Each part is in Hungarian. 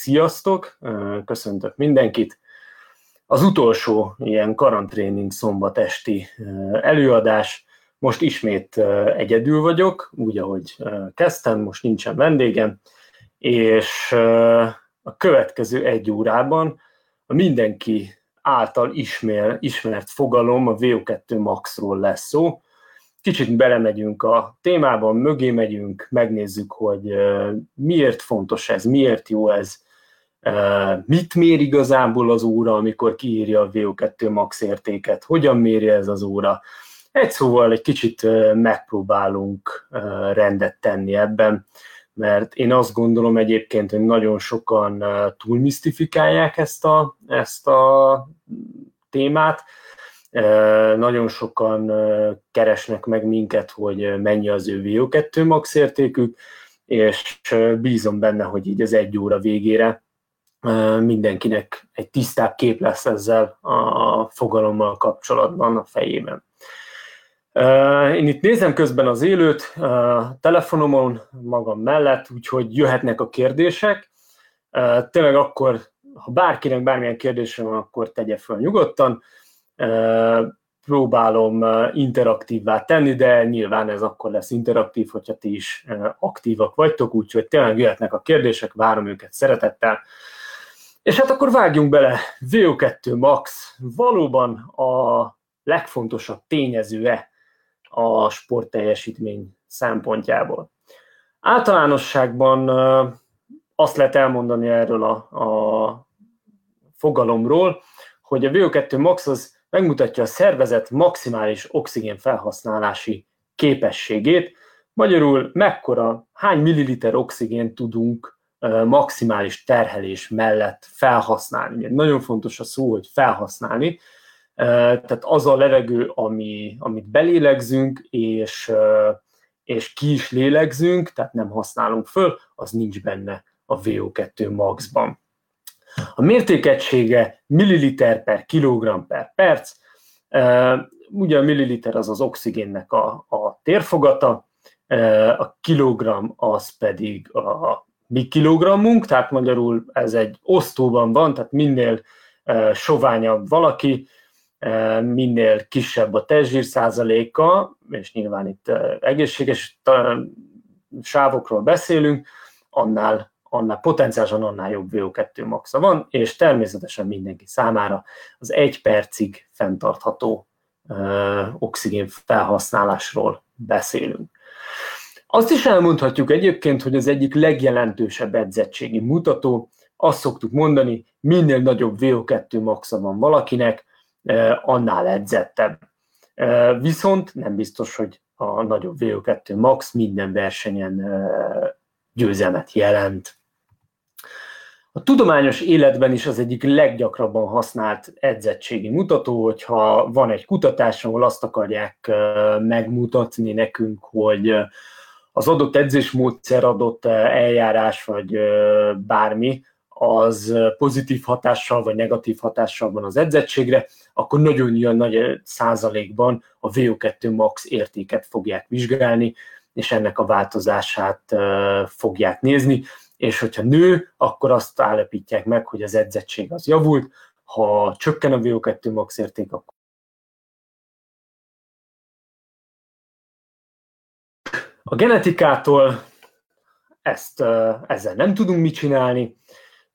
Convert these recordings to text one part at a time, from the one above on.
Sziasztok! Köszöntök mindenkit! Az utolsó ilyen karantréning szombat esti előadás. Most ismét egyedül vagyok, úgy, ahogy kezdtem, most nincsen vendégem, és a következő egy órában a mindenki által ismer, ismert fogalom, a VO2 Maxról lesz szó. Kicsit belemegyünk a témában, mögé megyünk, megnézzük, hogy miért fontos ez, miért jó ez, mit mér igazából az óra, amikor kiírja a VO2 max értéket, hogyan méri ez az óra. Egy szóval egy kicsit megpróbálunk rendet tenni ebben, mert én azt gondolom egyébként, hogy nagyon sokan túlmisztifikálják ezt a, ezt a témát, nagyon sokan keresnek meg minket, hogy mennyi az ő VO2 max értékük, és bízom benne, hogy így az egy óra végére mindenkinek egy tisztább kép lesz ezzel a fogalommal kapcsolatban a fejében. Én itt nézem közben az élőt telefonomon magam mellett, úgyhogy jöhetnek a kérdések. Tényleg akkor, ha bárkinek bármilyen kérdése van, akkor tegye föl nyugodtan. Próbálom interaktívvá tenni, de nyilván ez akkor lesz interaktív, hogyha ti is aktívak vagytok, úgyhogy tényleg jöhetnek a kérdések, várom őket szeretettel. És hát akkor vágjunk bele. VO2 Max valóban a legfontosabb tényezőe a sportteljesítmény szempontjából. Általánosságban azt lehet elmondani erről a, a fogalomról, hogy a VO2 max az megmutatja a szervezet maximális oxigén felhasználási képességét, magyarul mekkora, hány milliliter oxigén tudunk maximális terhelés mellett felhasználni. Nagyon fontos a szó, hogy felhasználni, tehát az a levegő, ami, amit belélegzünk, és, és ki is lélegzünk, tehát nem használunk föl, az nincs benne a VO2 maxban. A mértékegysége milliliter per kilogramm per perc, ugye a milliliter az az oxigénnek a, a térfogata, a kilogramm az pedig a mi kilogrammunk, tehát magyarul ez egy osztóban van, tehát minél soványabb valaki, minél kisebb a testzsír százaléka, és nyilván itt egészséges sávokról beszélünk, annál, annál potenciálisan annál jobb VO2 maxa van, és természetesen mindenki számára az egy percig fenntartható oxigén felhasználásról beszélünk. Azt is elmondhatjuk egyébként, hogy az egyik legjelentősebb edzettségi mutató, azt szoktuk mondani, minél nagyobb VO2 maxa van valakinek, annál edzettebb. Viszont nem biztos, hogy a nagyobb VO2 max minden versenyen győzelmet jelent. A tudományos életben is az egyik leggyakrabban használt edzettségi mutató, hogyha van egy kutatás, ahol azt akarják megmutatni nekünk, hogy az adott edzésmódszer, adott eljárás, vagy bármi, az pozitív hatással vagy negatív hatással van az edzettségre, akkor nagyon jön nagy százalékban a VO2 max értéket fogják vizsgálni, és ennek a változását fogják nézni, és hogyha nő, akkor azt állapítják meg, hogy az edzettség az javult, ha csökken a VO2 max érték, akkor A genetikától ezt, ezzel nem tudunk mit csinálni,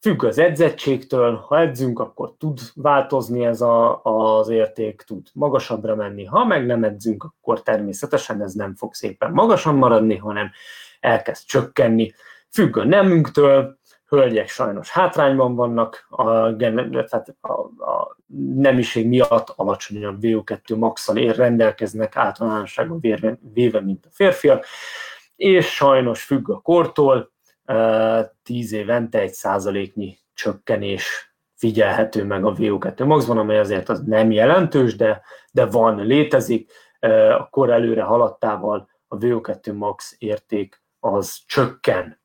függ az edzettségtől, ha edzünk, akkor tud változni ez a, az érték, tud magasabbra menni, ha meg nem edzünk, akkor természetesen ez nem fog szépen magasan maradni, hanem elkezd csökkenni. Függ a nemünktől, hölgyek sajnos hátrányban vannak, a, tehát a, a nemiség miatt alacsonyabb VO2 maxal ér rendelkeznek általánosságban véve, mint a férfiak, és sajnos függ a kortól, 10 évente egy százaléknyi csökkenés figyelhető meg a VO2 maxban, amely azért az nem jelentős, de, de van, létezik. A kor előre haladtával a VO2 max érték az csökken.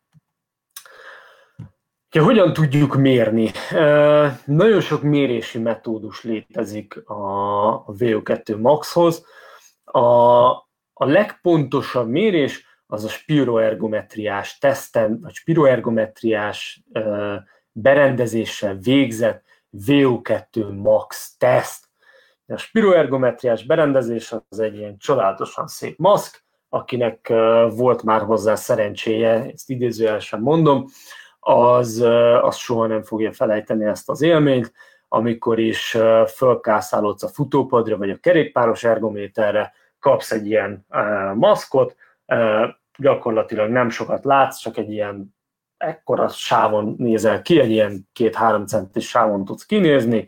Ja, hogyan tudjuk mérni? Nagyon sok mérési metódus létezik a VO2 maxhoz. A, a legpontosabb mérés az a spiroergometriás teszten, vagy spiroergometriás berendezéssel végzett VO2 Max teszt. A spiroergometriás berendezés az egy ilyen csodálatosan szép maszk, akinek volt már hozzá szerencséje, ezt idézőjelesen mondom, az, az soha nem fogja felejteni ezt az élményt, amikor is fölkászálodsz a futópadra, vagy a kerékpáros ergométerre, kapsz egy ilyen maszkot, gyakorlatilag nem sokat látsz, csak egy ilyen ekkora sávon nézel ki, egy ilyen két-három centis sávon tudsz kinézni,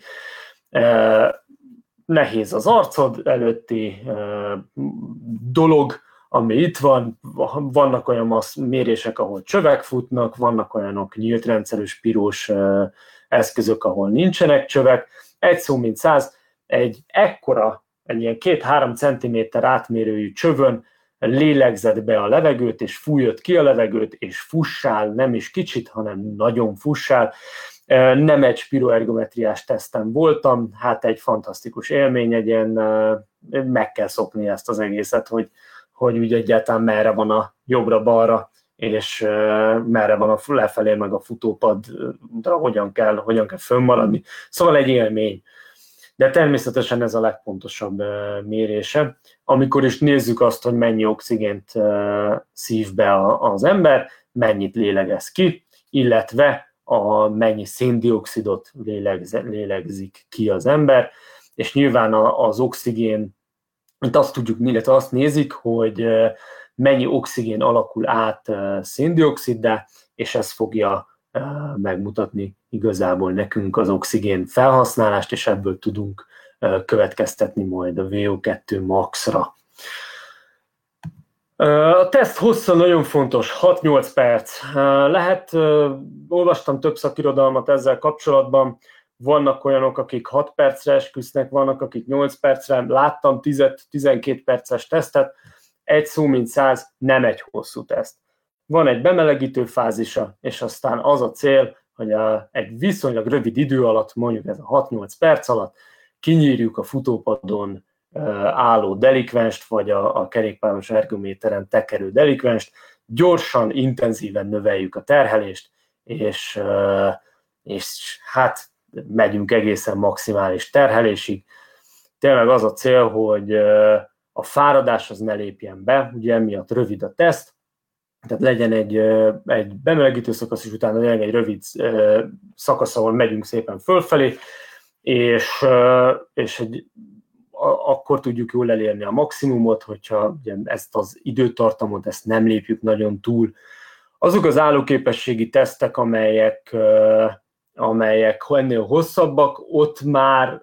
nehéz az arcod előtti dolog, ami itt van, vannak olyan massz mérések, ahol csövek futnak, vannak olyanok nyílt rendszerűs pirós eszközök, ahol nincsenek csövek. Egy szó mint száz, egy ekkora, egy ilyen két-három centiméter átmérőjű csövön lélegzed be a levegőt, és fújod ki a levegőt, és fussál, nem is kicsit, hanem nagyon fussál. Nem egy spiroergometriás tesztem voltam, hát egy fantasztikus élmény, egy ilyen, meg kell szokni ezt az egészet, hogy, hogy úgy egyáltalán merre van a jobbra-balra, és merre van a lefelé, meg a futópadra, hogyan kell, hogyan kell fönnmaradni. Szóval egy élmény. De természetesen ez a legpontosabb mérése. Amikor is nézzük azt, hogy mennyi oxigént szív be az ember, mennyit lélegez ki, illetve a mennyi széndiokszidot lélegzik ki az ember, és nyilván az oxigén itt azt tudjuk, illetve azt nézik, hogy mennyi oxigén alakul át széndioksziddá, és ez fogja megmutatni igazából nekünk az oxigén felhasználást, és ebből tudunk következtetni majd a VO2 maxra. A teszt hossza nagyon fontos, 6-8 perc. Lehet, olvastam több szakirodalmat ezzel kapcsolatban, vannak olyanok, akik 6 percre esküsznek, vannak, akik 8 percre, láttam 10-12 perces tesztet, egy szó mint száz, nem egy hosszú teszt. Van egy bemelegítő fázisa, és aztán az a cél, hogy a, egy viszonylag rövid idő alatt, mondjuk ez a 6-8 perc alatt, kinyírjuk a futópadon álló delikvenst, vagy a, a kerékpáros ergométeren tekerő delikvenst, gyorsan, intenzíven növeljük a terhelést, és, és hát megyünk egészen maximális terhelésig. Tényleg az a cél, hogy a fáradás az ne lépjen be, ugye emiatt rövid a teszt, tehát legyen egy, egy bemelegítő szakasz, és utána legyen egy rövid szakasz, ahol megyünk szépen fölfelé, és, és egy, akkor tudjuk jól elérni a maximumot, hogyha ugye ezt az időtartamot, ezt nem lépjük nagyon túl. Azok az állóképességi tesztek, amelyek amelyek ennél hosszabbak, ott már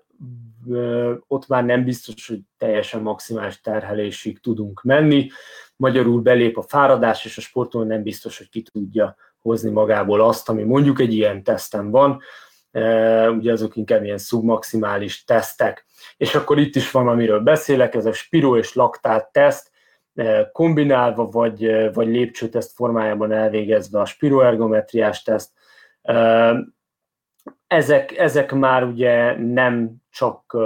ott már nem biztos, hogy teljesen maximális terhelésig tudunk menni. Magyarul belép a fáradás, és a sportoló nem biztos, hogy ki tudja hozni magából azt, ami mondjuk egy ilyen teszten van, ugye azok inkább ilyen szubmaximális tesztek. És akkor itt is van, amiről beszélek, ez a spiro és laktát teszt, kombinálva vagy, vagy lépcsőteszt formájában elvégezve a spiroergometriás teszt, ezek, ezek már ugye nem csak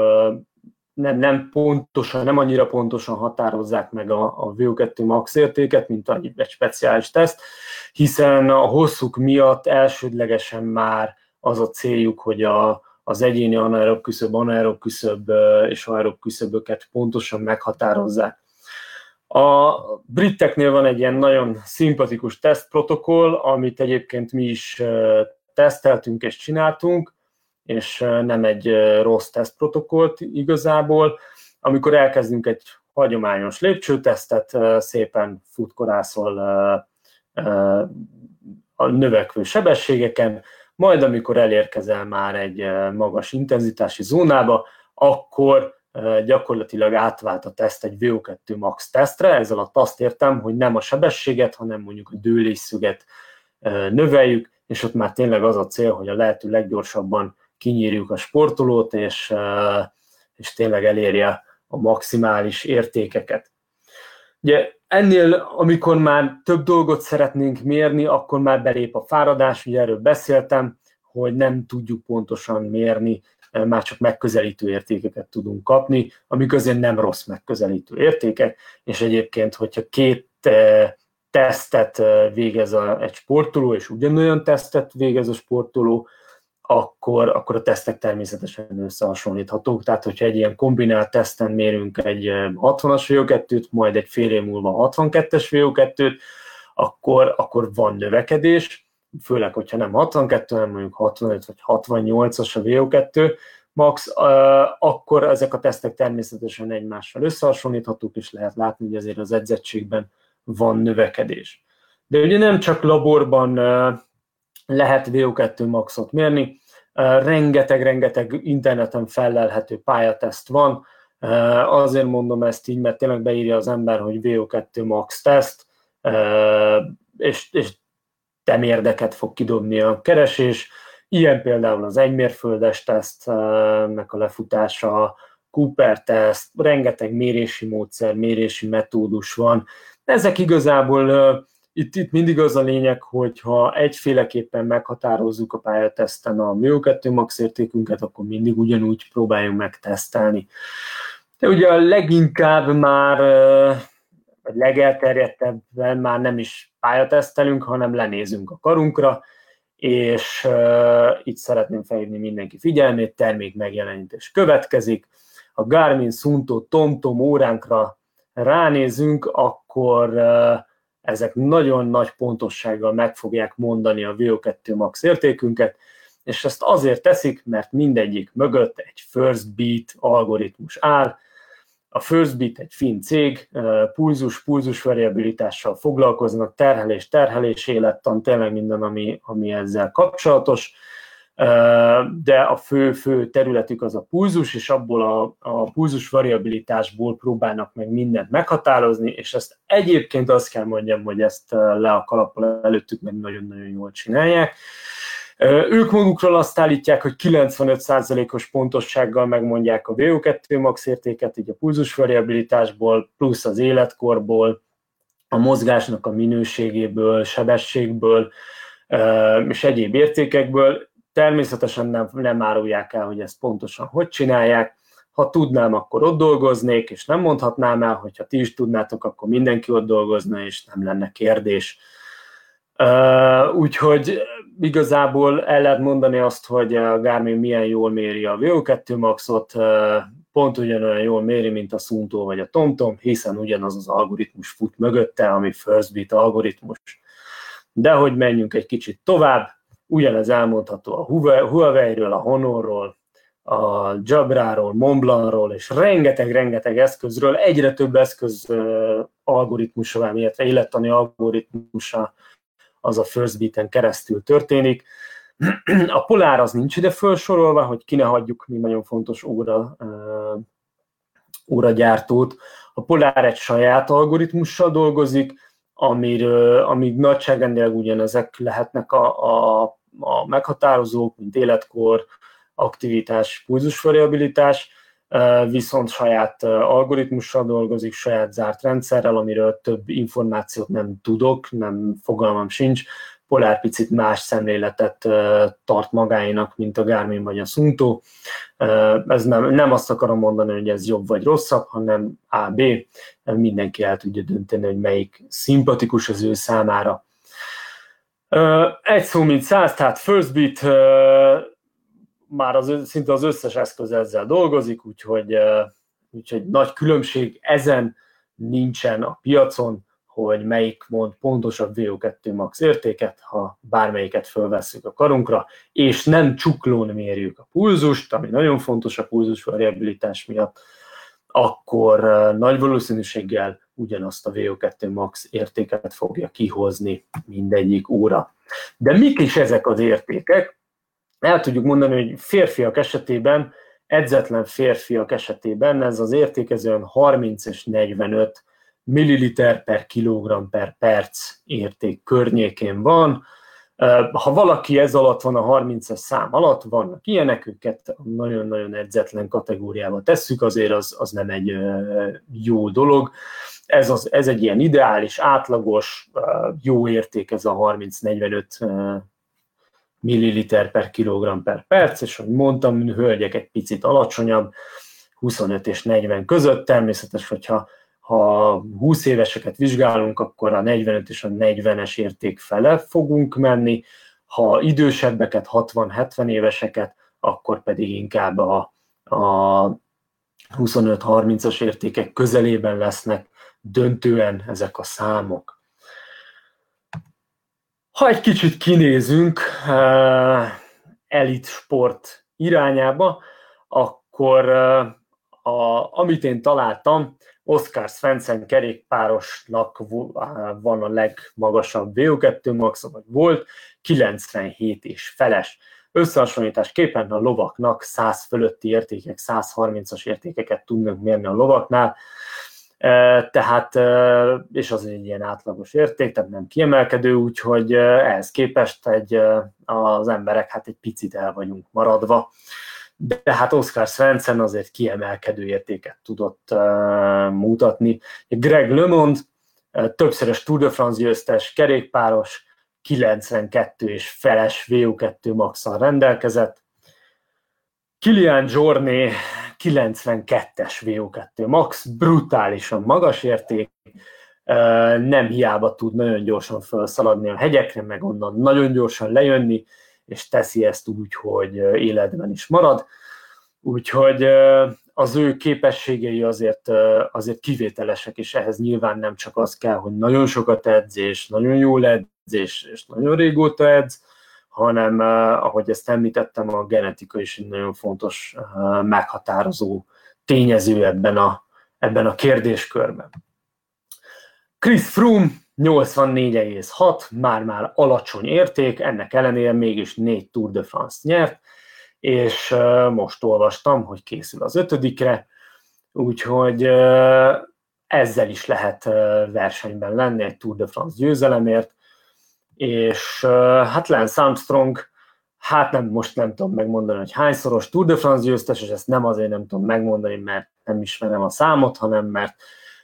nem, nem pontosan, nem annyira pontosan határozzák meg a, a VO2 max értéket, mint egy, egy speciális teszt, hiszen a hosszuk miatt elsődlegesen már az a céljuk, hogy a, az egyéni anaerob küszöb, anaerob küszöb és aerob küszöböket pontosan meghatározzák. A briteknél van egy ilyen nagyon szimpatikus tesztprotokoll, amit egyébként mi is teszteltünk és csináltunk, és nem egy rossz tesztprotokollt igazából. Amikor elkezdünk egy hagyományos lépcsőtesztet, szépen futkorászol a növekvő sebességeken, majd amikor elérkezel már egy magas intenzitási zónába, akkor gyakorlatilag átvált a teszt egy VO2 max tesztre, ezzel a azt értem, hogy nem a sebességet, hanem mondjuk a dőlésszüget növeljük, és ott már tényleg az a cél, hogy a lehető leggyorsabban kinyírjuk a sportolót, és, és tényleg elérje a maximális értékeket. Ugye ennél, amikor már több dolgot szeretnénk mérni, akkor már belép a fáradás, ugye erről beszéltem, hogy nem tudjuk pontosan mérni, már csak megközelítő értékeket tudunk kapni, amik azért nem rossz megközelítő értékek, és egyébként, hogyha két tesztet végez a, egy sportoló, és ugyanolyan tesztet végez a sportoló, akkor, akkor a tesztek természetesen összehasonlíthatók. Tehát, hogyha egy ilyen kombinált teszten mérünk egy 60-as VO2-t, majd egy fél év múlva 62-es VO2-t, akkor, akkor van növekedés, főleg, hogyha nem 62, hanem mondjuk 65 vagy 68-as a VO2 max, akkor ezek a tesztek természetesen egymással összehasonlíthatók, és lehet látni, hogy ezért az edzettségben van növekedés. De ugye nem csak laborban lehet VO2 maxot mérni, rengeteg-rengeteg interneten felelhető pályateszt van, azért mondom ezt így, mert tényleg beírja az ember, hogy VO2 max teszt, és, és temérdeket fog kidobni a keresés. Ilyen például az egymérföldes tesztnek a lefutása, Cooper teszt, rengeteg mérési módszer, mérési metódus van. Ezek igazából itt, itt mindig az a lényeg, hogy ha egyféleképpen meghatározzuk a pályateszten a VO2 max értékünket, akkor mindig ugyanúgy próbáljunk meg tesztelni. De ugye a leginkább már, vagy legelterjedtebben már nem is pályatesztelünk, hanem lenézünk a karunkra, és uh, itt szeretném felhívni mindenki figyelmét, termék megjelenítés következik. A Garmin Sunto TomTom óránkra ránézünk, akkor ezek nagyon nagy pontossággal meg fogják mondani a VO2 max értékünket, és ezt azért teszik, mert mindegyik mögött egy first beat algoritmus áll. A first beat egy fin cég, pulzus, pulzus variabilitással foglalkoznak, terhelés, terhelés, élettan, tényleg minden, ami, ami ezzel kapcsolatos de a fő-fő területük az a pulzus, és abból a, a pulzus variabilitásból próbálnak meg mindent meghatározni, és ezt egyébként azt kell mondjam, hogy ezt le a kalappal előttük meg nagyon-nagyon jól csinálják. Ők magukról azt állítják, hogy 95%-os pontossággal megmondják a VO2 max értéket, így a pulzus variabilitásból, plusz az életkorból, a mozgásnak a minőségéből, sebességből, és egyéb értékekből, Természetesen nem, nem árulják el, hogy ezt pontosan hogy csinálják. Ha tudnám, akkor ott dolgoznék, és nem mondhatnám el, hogyha ti is tudnátok, akkor mindenki ott dolgozna, és nem lenne kérdés. Úgyhogy igazából el lehet mondani azt, hogy a Garmin milyen jól méri a VO2 maxot, uh, pont ugyanolyan jól méri, mint a Sunto vagy a TomTom, hiszen ugyanaz az algoritmus fut mögötte, ami First Beat algoritmus. De hogy menjünk egy kicsit tovább, Ugyanez elmondható a Huawei-ről, a Honorról, a Jabráról, Montblancról, és rengeteg-rengeteg eszközről, egyre több eszköz algoritmusa, illetve élettani algoritmusa az a First Beat-en keresztül történik. A Polar az nincs ide felsorolva, hogy ki ne hagyjuk, mi nagyon fontos óra, óragyártót. A Polar egy saját algoritmussal dolgozik, amiről, amíg nagyságrendileg ugyanezek lehetnek a, a, a meghatározók, mint életkor, aktivitás, pulzusvariabilitás, viszont saját algoritmussal dolgozik, saját zárt rendszerrel, amiről több információt nem tudok, nem fogalmam sincs, Polár picit más szemléletet tart magáinak, mint a Garmin vagy a Sunto. Ez nem, nem azt akarom mondani, hogy ez jobb vagy rosszabb, hanem A, B. Mindenki el tudja dönteni, hogy melyik szimpatikus az ő számára. Egy szó, mint száz, tehát First Beat már az, szinte az összes eszköz ezzel dolgozik, úgyhogy, úgyhogy nagy különbség ezen nincsen a piacon hogy melyik mond pontosabb VO2 max értéket, ha bármelyiket fölvesszük a karunkra, és nem csuklón mérjük a pulzust, ami nagyon fontos a pulzus variabilitás miatt, akkor nagy valószínűséggel ugyanazt a VO2 max értéket fogja kihozni mindegyik óra. De mik is ezek az értékek? El tudjuk mondani, hogy férfiak esetében, edzetlen férfiak esetében ez az értékezően 30 és 45 milliliter per kilogramm per perc érték környékén van. Ha valaki ez alatt van, a 30-as szám alatt, vannak ilyenek, őket nagyon-nagyon edzetlen kategóriába tesszük, azért az, az nem egy jó dolog. Ez, az, ez egy ilyen ideális, átlagos, jó érték, ez a 30-45 milliliter per kilogramm per perc, és ahogy mondtam, hölgyek egy picit alacsonyabb, 25 és 40 között, természetes, hogyha ha 20 éveseket vizsgálunk, akkor a 45 és a 40-es érték fele fogunk menni, ha idősebbeket, 60-70 éveseket, akkor pedig inkább a, a 25-30-as értékek közelében lesznek döntően ezek a számok. Ha egy kicsit kinézünk uh, elit sport irányába, akkor uh, a, amit én találtam, Oscar Svensson kerékpárosnak van a legmagasabb VO2 max, vagy volt, 97 és feles. Összehasonlításképpen a lovaknak 100 fölötti értékek, 130-as értékeket tudnak mérni a lovaknál, tehát, és az egy ilyen átlagos érték, tehát nem kiemelkedő, úgyhogy ehhez képest egy, az emberek hát egy picit el vagyunk maradva de hát Oscar Svensson azért kiemelkedő értéket tudott uh, mutatni. Greg LeMond, többszörös Tour de France győztes, kerékpáros, 92 és feles VO2 max rendelkezett. Kilian Jorné 92-es VO2 max, brutálisan magas érték, nem hiába tud nagyon gyorsan felszaladni a hegyekre, meg onnan nagyon gyorsan lejönni, és teszi ezt úgy, hogy életben is marad. Úgyhogy az ő képességei azért, azért kivételesek, és ehhez nyilván nem csak az kell, hogy nagyon sokat edzés, nagyon jól edzés, és nagyon régóta edz, hanem ahogy ezt említettem, a genetika is egy nagyon fontos, meghatározó tényező ebben a, ebben a kérdéskörben. Chris Froome 84,6, már-már alacsony érték, ennek ellenére mégis négy Tour de France nyert, és most olvastam, hogy készül az ötödikre, úgyhogy ezzel is lehet versenyben lenni egy Tour de France győzelemért, és hát Lance Armstrong, hát nem, most nem tudom megmondani, hogy hányszoros Tour de France győztes, és ezt nem azért nem tudom megmondani, mert nem ismerem a számot, hanem mert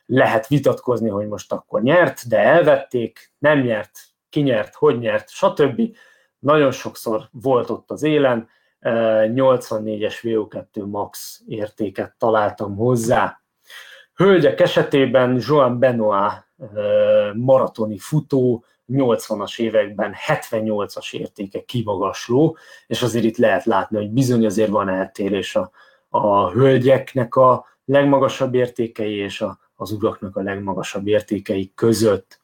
lehet vitatkozni, hogy most akkor nyert, de elvették, nem nyert, ki nyert, hogy nyert, stb. Nagyon sokszor volt ott az élen, 84-es VO2 max értéket találtam hozzá. Hölgyek esetében Joan Benoit maratoni futó, 80-as években 78-as értéke kimagasló, és azért itt lehet látni, hogy bizony azért van eltérés a, a hölgyeknek a legmagasabb értékei és a, az uraknak a legmagasabb értékei között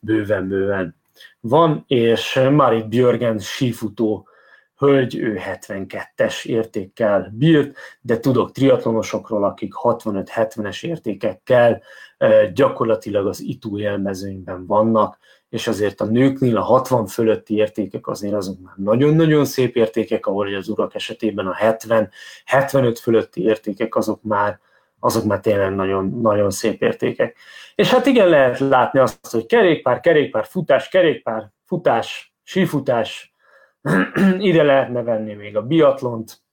bőven-bőven van, és Marit Björgen sífutó hölgy, ő 72-es értékkel bírt, de tudok triatlonosokról, akik 65-70-es értékekkel gyakorlatilag az ITU élmezőnyben vannak, és azért a nőknél a 60 fölötti értékek azért azok már nagyon-nagyon szép értékek, ahol az urak esetében a 70-75 fölötti értékek azok már azok már tényleg nagyon, nagyon szép értékek. És hát igen, lehet látni azt, hogy kerékpár, kerékpár, futás, kerékpár, futás, sífutás, ide lehetne venni még a biatlont,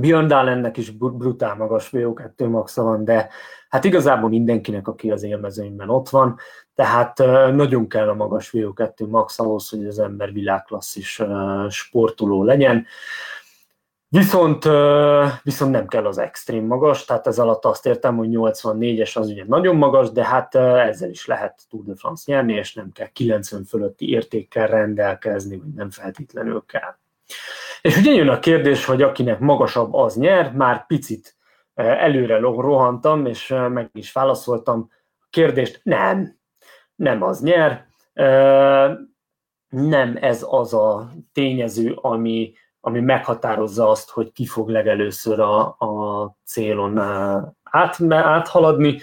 Björn Dahlennek is brutál magas VO2 maxa van, de hát igazából mindenkinek, aki az élmezőnyben ott van, tehát nagyon kell a magas VO2 max ahhoz, hogy az ember világklasszis sportoló legyen. Viszont, viszont nem kell az extrém magas, tehát ez alatt azt értem, hogy 84-es az ugye nagyon magas, de hát ezzel is lehet Tour de France nyerni, és nem kell 90 fölötti értékkel rendelkezni, vagy nem feltétlenül kell. És ugye jön a kérdés, hogy akinek magasabb, az nyer, már picit előre rohantam, és meg is válaszoltam a kérdést, nem, nem az nyer, nem ez az a tényező, ami, ami meghatározza azt, hogy ki fog legelőször a, a célon át, áthaladni.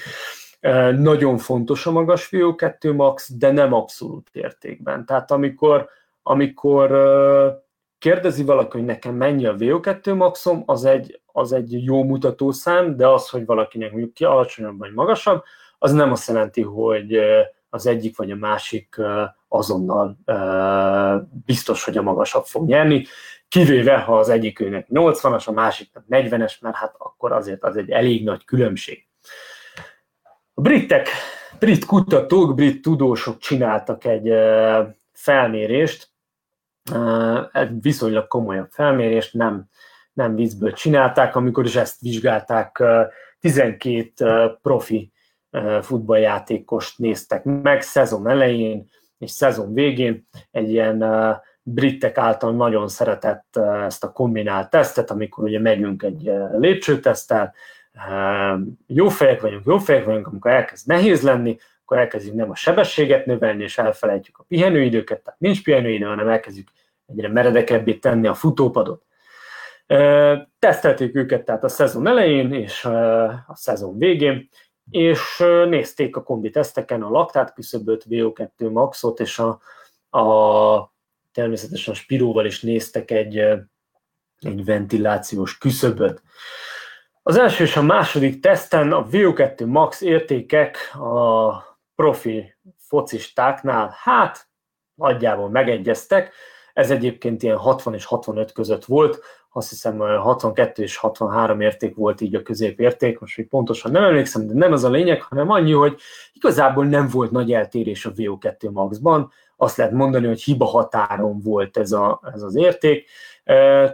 Nagyon fontos a magas VO2 max, de nem abszolút értékben. Tehát amikor, amikor kérdezi valaki, hogy nekem mennyi a VO2 maxom, az egy, az egy jó mutatószám, de az, hogy valakinek mondjuk ki alacsonyabb vagy magasabb, az nem azt jelenti, hogy az egyik vagy a másik azonnal biztos, hogy a magasabb fog nyerni, kivéve ha az egyikőnek 80-as, a másiknak 40-es, mert hát akkor azért az egy elég nagy különbség. A britek, brit kutatók, brit tudósok csináltak egy felmérést, egy viszonylag komolyabb felmérést, nem, nem vízből csinálták, amikor is ezt vizsgálták 12 profi futballjátékost néztek meg szezon elején és szezon végén. Egy ilyen britek által nagyon szeretett ezt a kombinált tesztet, amikor ugye megyünk egy lépcsőtesztel, jó fejek vagyunk, jó fejek vagyunk, amikor elkezd nehéz lenni, akkor elkezdjük nem a sebességet növelni, és elfelejtjük a pihenőidőket, tehát nincs pihenőidő, hanem elkezdjük egyre meredekebbé tenni a futópadot. Tesztelték őket tehát a szezon elején és a szezon végén, és nézték a kombi teszteken a laktát küszöböt, VO2 maxot, és a, a természetesen a spiróval is néztek egy, egy ventilációs küszöböt. Az első és a második teszten a VO2 max értékek a profi focistáknál hát nagyjából megegyeztek, ez egyébként ilyen 60 és 65 között volt, azt hiszem 62 és 63 érték volt így a középérték, most még pontosan nem emlékszem, de nem az a lényeg, hanem annyi, hogy igazából nem volt nagy eltérés a VO2 maxban, azt lehet mondani, hogy hiba határon volt ez, a, ez az érték,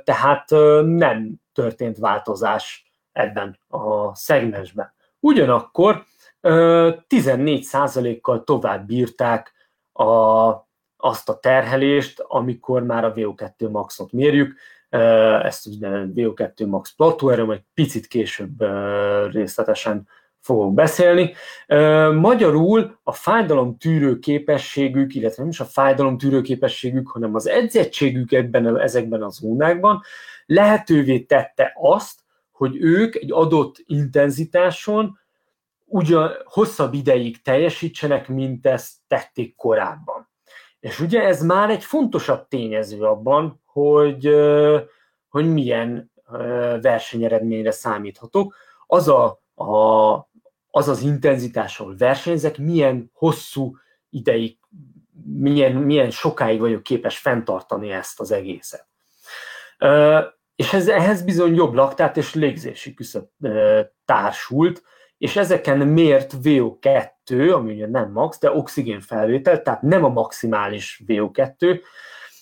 tehát nem történt változás ebben a szegmensben. Ugyanakkor 14%-kal tovább bírták a, azt a terhelést, amikor már a VO2 maxot mérjük, ezt ugye VO2 max plató, erről majd picit később részletesen fogok beszélni. Magyarul a fájdalom tűrő képességük, illetve nem is a fájdalom tűrő képességük, hanem az edzettségük ebben, ezekben a zónákban lehetővé tette azt, hogy ők egy adott intenzitáson ugyan hosszabb ideig teljesítsenek, mint ezt tették korábban. És ugye ez már egy fontosabb tényező abban, hogy, hogy milyen versenyeredményre számíthatok. Az a, a, az, az intenzitás, ahol versenyzek, milyen hosszú ideig, milyen, milyen sokáig vagyok képes fenntartani ezt az egészet. És ez, ehhez bizony jobb laktát és légzési küszöb társult, és ezeken mért VO2, ami ugye nem max, de oxigén felvétel, tehát nem a maximális VO2,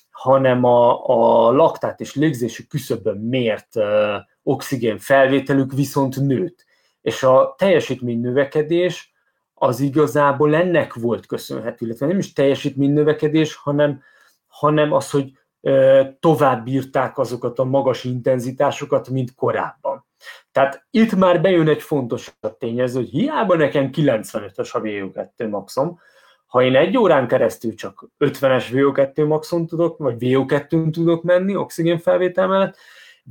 hanem a, a laktát és légzési küszöbön mért oxigén felvételük viszont nőtt. És a teljesítmény növekedés az igazából ennek volt köszönhető, illetve nem is teljesítmény növekedés, hanem, hanem az, hogy tovább bírták azokat a magas intenzitásokat, mint korábban. Tehát itt már bejön egy fontos tényező, hogy hiába nekem 95-ös a VO2 maxom, ha én egy órán keresztül csak 50-es VO2 maxon tudok, vagy VO2-n tudok menni oxigén felvétel mellett,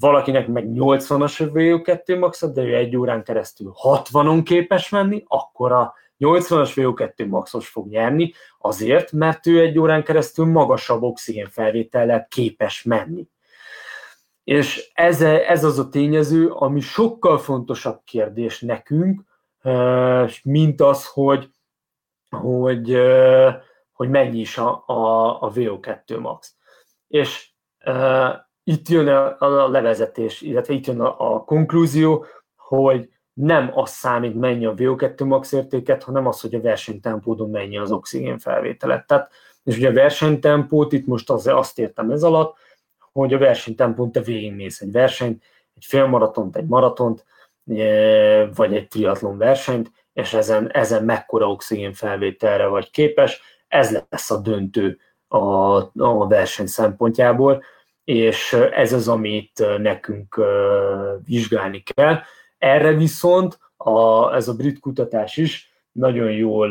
valakinek meg 80-as VO2 maxot, de ő egy órán keresztül 60-on képes menni, akkor a 80-as VO2 maxos fog nyerni, azért, mert ő egy órán keresztül magasabb oxigén felvétellel képes menni. És ez, ez az a tényező, ami sokkal fontosabb kérdés nekünk, mint az, hogy hogy, hogy mennyi is a, a, a VO2 max. És itt jön a, a levezetés, illetve itt jön a, a konklúzió, hogy nem az számít, mennyi a VO2 max értéket, hanem az, hogy a versenytempódon mennyi az oxigén felvételet. Tehát, és ugye a versenytempót, itt most az, azt értem ez alatt, hogy a versenytempón te végigmész egy versenyt, egy félmaratont, egy maratont, vagy egy triatlon versenyt, és ezen, ezen mekkora oxigén felvételre vagy képes, ez lesz a döntő a, a verseny szempontjából, és ez az, amit nekünk vizsgálni kell. Erre viszont a, ez a brit kutatás is nagyon jól,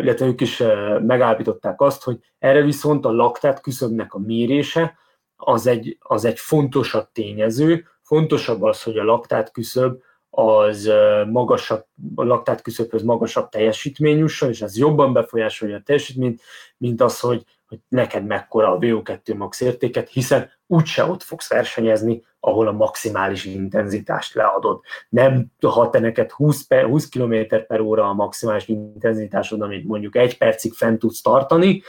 illetve ők is megállapították azt, hogy erre viszont a laktát küszöbnek a mérése az egy, az egy fontosabb tényező, fontosabb az, hogy a laktát küszöb az magasabb, a laktát küszöbhöz magasabb teljesítmény és ez jobban befolyásolja a teljesítményt, mint az, hogy, hogy neked mekkora a VO2 max értéket, hiszen úgyse ott fogsz versenyezni, ahol a maximális intenzitást leadod. Nem, ha te neked 20, per, 20 km per óra a maximális intenzitásod, amit mondjuk egy percig fent tudsz tartani,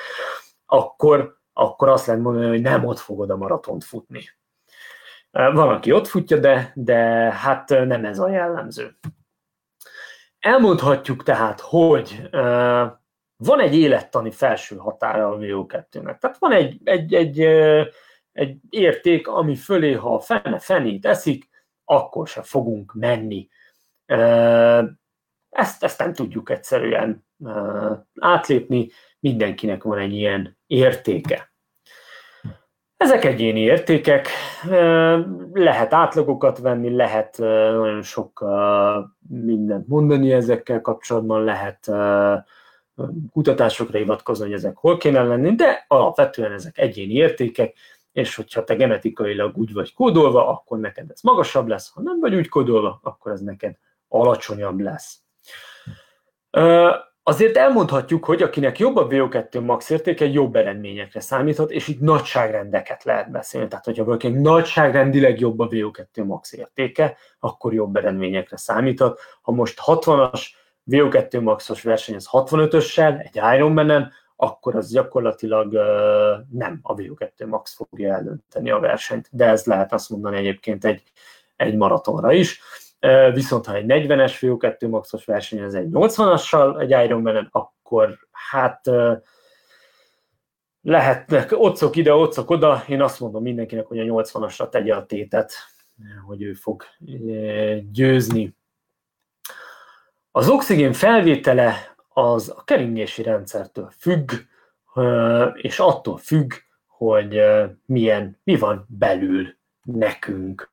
akkor, akkor azt lehet mondani, hogy nem ott fogod a maratont futni. Van, aki ott futja, de, de hát nem ez a jellemző. Elmondhatjuk tehát, hogy van egy élettani felső határa a VO2-nek. Tehát van egy, egy, egy, egy érték, ami fölé, ha fene fenét eszik, akkor se fogunk menni. ezt, ezt nem tudjuk egyszerűen átlépni, mindenkinek van egy ilyen értéke. Ezek egyéni értékek, lehet átlagokat venni, lehet nagyon sok mindent mondani ezekkel kapcsolatban, lehet kutatásokra hivatkozni, hogy ezek hol kéne lenni, de alapvetően ezek egyéni értékek, és hogyha te genetikailag úgy vagy kódolva, akkor neked ez magasabb lesz, ha nem vagy úgy kódolva, akkor ez neked alacsonyabb lesz. Azért elmondhatjuk, hogy akinek jobb a VO2 max értéke, jobb eredményekre számíthat, és itt nagyságrendeket lehet beszélni. Tehát, hogyha valakinek nagyságrendileg jobb a VO2 max értéke, akkor jobb eredményekre számíthat. Ha most 60-as VO2 maxos versenyez 65-össel, egy Ironman-en, akkor az gyakorlatilag nem a VO2 max fogja eldönteni a versenyt. De ez lehet azt mondani egyébként egy, egy maratonra is. Viszont ha egy 40-es VO2 maxos versenyez egy 80-assal egy Ironman-en, akkor hát lehetnek otcok ide, otcok oda. Én azt mondom mindenkinek, hogy a 80-asra tegye a tétet, hogy ő fog győzni. Az oxigén felvétele az a keringési rendszertől függ, és attól függ, hogy milyen, mi van belül nekünk.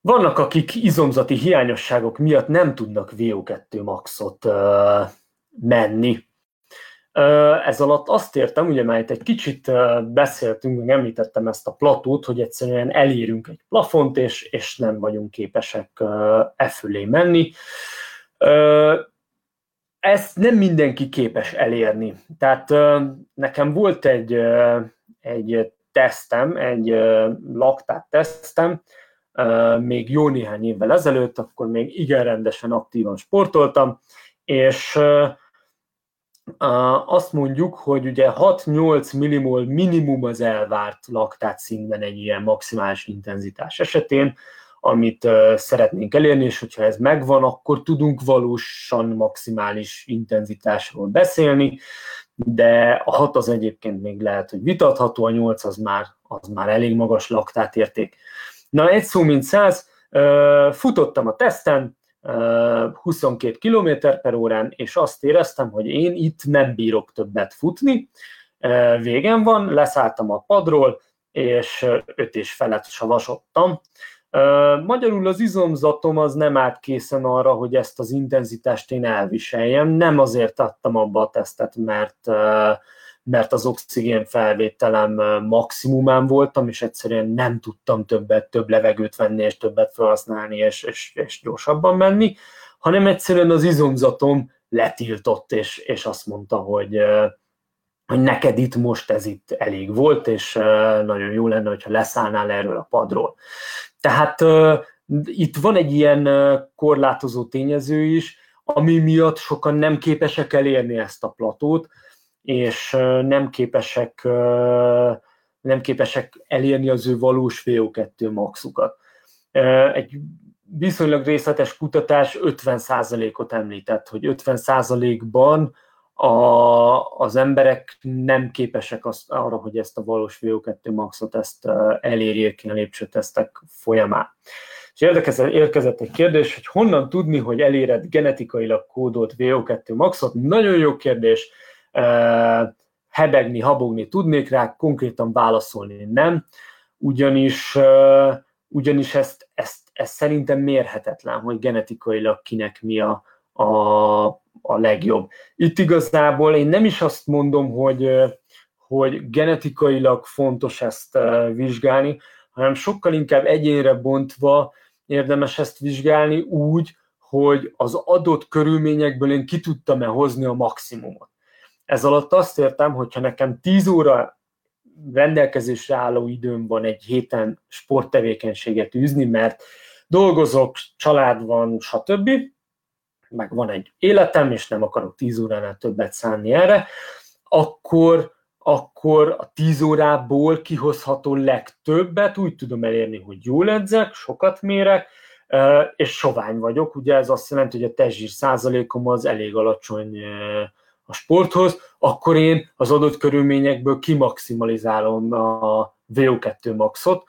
Vannak, akik izomzati hiányosságok miatt nem tudnak VO2 maxot menni. Ez alatt azt értem, ugye már itt egy kicsit beszéltünk, meg említettem ezt a platót, hogy egyszerűen elérünk egy plafont, és, és nem vagyunk képesek e fölé menni. Ezt nem mindenki képes elérni. Tehát nekem volt egy, egy tesztem, egy laktát tesztem, még jó néhány évvel ezelőtt, akkor még igen rendesen aktívan sportoltam, és azt mondjuk, hogy ugye 6-8 millimol minimum az elvárt laktát szintben egy ilyen maximális intenzitás esetén, amit szeretnénk elérni, és hogyha ez megvan, akkor tudunk valósan maximális intenzitásról beszélni, de a 6 az egyébként még lehet, hogy vitatható, a 8 az már, az már elég magas laktátérték. Na, egy szó mint száz, futottam a teszten, 22 km per órán, és azt éreztem, hogy én itt nem bírok többet futni. Végem van, leszálltam a padról, és öt és felett savasodtam. Magyarul az izomzatom az nem állt készen arra, hogy ezt az intenzitást én elviseljem. Nem azért adtam abba a tesztet, mert mert az oxigén felvételem maximumán voltam, és egyszerűen nem tudtam többet, több levegőt venni, és többet felhasználni, és, és, és gyorsabban menni, hanem egyszerűen az izomzatom letiltott, és, és azt mondta, hogy, hogy neked itt most ez itt elég volt, és nagyon jó lenne, hogyha leszállnál erről a padról. Tehát itt van egy ilyen korlátozó tényező is, ami miatt sokan nem képesek elérni ezt a platót, és nem képesek, nem képesek elérni az ő valós VO2 maxukat. Egy viszonylag részletes kutatás 50%-ot említett, hogy 50%-ban a, az emberek nem képesek azt, arra, hogy ezt a valós VO2 maxot ezt elérjék a lépcsőtesztek folyamán. És érkezett egy kérdés, hogy honnan tudni, hogy eléred genetikailag kódolt VO2 maxot. Nagyon jó kérdés hebegni, habogni tudnék rá, konkrétan válaszolni nem, ugyanis, ugyanis ezt, ezt, ezt szerintem mérhetetlen, hogy genetikailag kinek mi a, a, a legjobb. Itt igazából én nem is azt mondom, hogy, hogy genetikailag fontos ezt vizsgálni, hanem sokkal inkább egyénre bontva érdemes ezt vizsgálni úgy, hogy az adott körülményekből én ki tudtam-e hozni a maximumot. Ez alatt azt értem, hogyha nekem 10 óra rendelkezésre álló időm van egy héten sporttevékenységet űzni, mert dolgozok, család van, stb., meg van egy életem, és nem akarok 10 óránál többet szánni erre, akkor, akkor a 10 órából kihozható legtöbbet úgy tudom elérni, hogy jól edzek, sokat mérek, és sovány vagyok. Ugye ez azt jelenti, hogy a testzsír százalékom az elég alacsony a sporthoz, akkor én az adott körülményekből kimaximalizálom a VO2 maxot,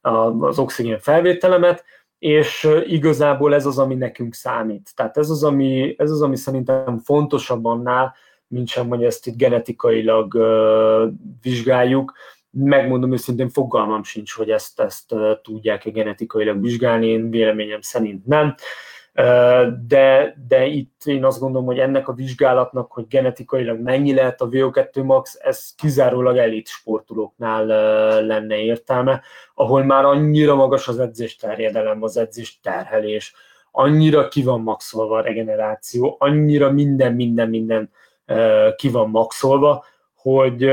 az oxigén felvételemet, és igazából ez az, ami nekünk számít. Tehát ez az, ami, ez az, ami szerintem fontosabb annál, mint sem, hogy ezt itt genetikailag uh, vizsgáljuk. Megmondom őszintén, fogalmam sincs, hogy ezt, ezt uh, tudják-e genetikailag vizsgálni, én véleményem szerint nem. Uh, de, de itt én azt gondolom, hogy ennek a vizsgálatnak, hogy genetikailag mennyi lehet a VO2 max, ez kizárólag elit sportolóknál lenne értelme, ahol már annyira magas az edzés terjedelem, az edzés terhelés, annyira ki van maxolva a regeneráció, annyira minden, minden, minden ki van maxolva, hogy,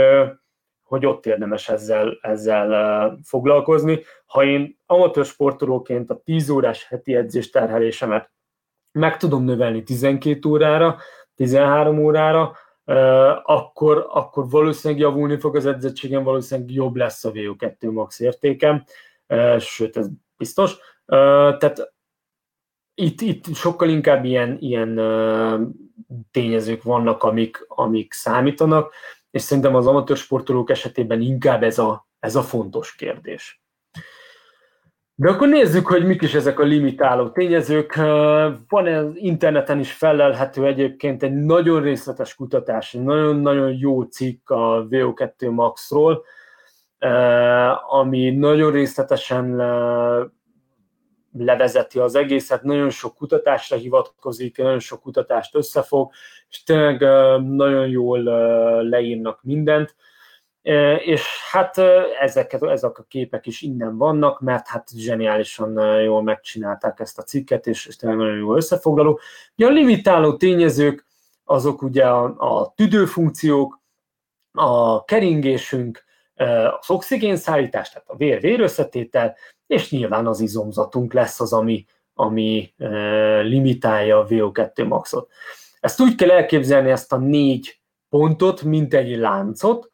hogy ott érdemes ezzel, ezzel foglalkozni. Ha én amatőr sportolóként a 10 órás heti edzés terhelésemet meg tudom növelni 12 órára, 13 órára, akkor, akkor valószínűleg javulni fog az edzettségem, valószínűleg jobb lesz a VO2 max értékem, sőt, ez biztos. Tehát itt, itt sokkal inkább ilyen, ilyen tényezők vannak, amik, amik számítanak, és szerintem az amatőr sportolók esetében inkább ez a, ez a fontos kérdés. De akkor nézzük, hogy mik is ezek a limitáló tényezők. Van az interneten is felelhető egyébként egy nagyon részletes kutatás, egy nagyon-nagyon jó cikk a VO2 Maxról, ami nagyon részletesen levezeti az egészet, nagyon sok kutatásra hivatkozik, nagyon sok kutatást összefog, és tényleg nagyon jól leírnak mindent, és hát ezeket, ezek a képek is innen vannak, mert hát zseniálisan jól megcsinálták ezt a cikket, és, és tényleg nagyon jól összefoglaló. A limitáló tényezők, azok ugye a, a tüdőfunkciók, a keringésünk, az oxigénszállítás, tehát a vér-vérösszetétel, és nyilván az izomzatunk lesz az, ami, ami limitálja a VO2 maxot. Ezt úgy kell elképzelni, ezt a négy pontot, mint egy láncot,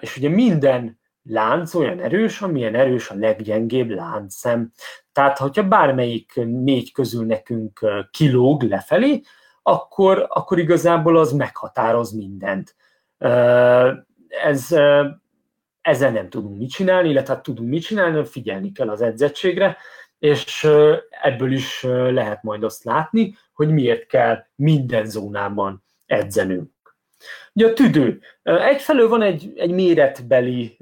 és ugye minden lánc olyan erős, amilyen erős a leggyengébb láncszem. Tehát, hogyha bármelyik négy közül nekünk kilóg lefelé, akkor, akkor igazából az meghatároz mindent. Ez ezzel nem tudunk mit csinálni, illetve hát tudunk mit csinálni, figyelni kell az edzettségre, és ebből is lehet majd azt látni, hogy miért kell minden zónában edzenünk. Ugye a tüdő. Egyfelől van egy, egy méretbeli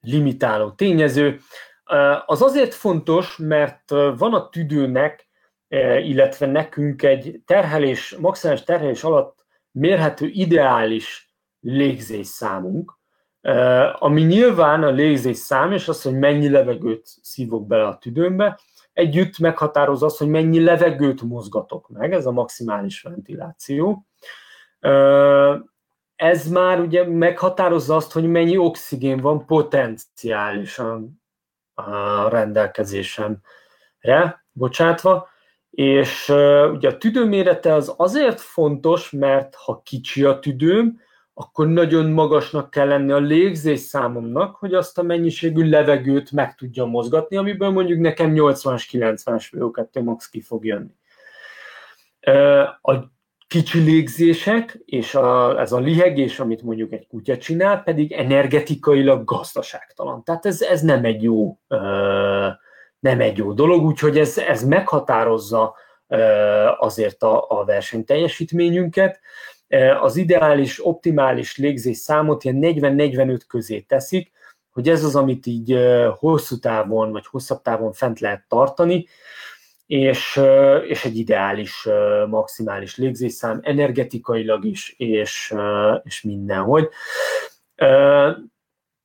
limitáló tényező. Az azért fontos, mert van a tüdőnek, illetve nekünk egy terhelés, maximális terhelés alatt mérhető ideális légzés számunk, ami nyilván a légzés szám, és az, hogy mennyi levegőt szívok bele a tüdőmbe, együtt meghatároz az, hogy mennyi levegőt mozgatok meg, ez a maximális ventiláció. Ez már ugye meghatározza azt, hogy mennyi oxigén van potenciálisan a rendelkezésemre, bocsátva, és ugye a tüdő mérete az azért fontos, mert ha kicsi a tüdőm, akkor nagyon magasnak kell lenni a légzés számomnak, hogy azt a mennyiségű levegőt meg tudja mozgatni, amiből mondjuk nekem 80-as, 90-es VO2 max ki fog jönni. A kicsi légzések és a, ez a lihegés, amit mondjuk egy kutya csinál, pedig energetikailag gazdaságtalan. Tehát ez, ez nem egy jó nem egy jó dolog, úgyhogy ez, ez meghatározza azért a, a versenyteljesítményünket az ideális, optimális légzés számot ilyen 40-45 közé teszik, hogy ez az, amit így hosszú távon, vagy hosszabb távon fent lehet tartani, és, és egy ideális, maximális légzésszám energetikailag is, és, és mindenhogy.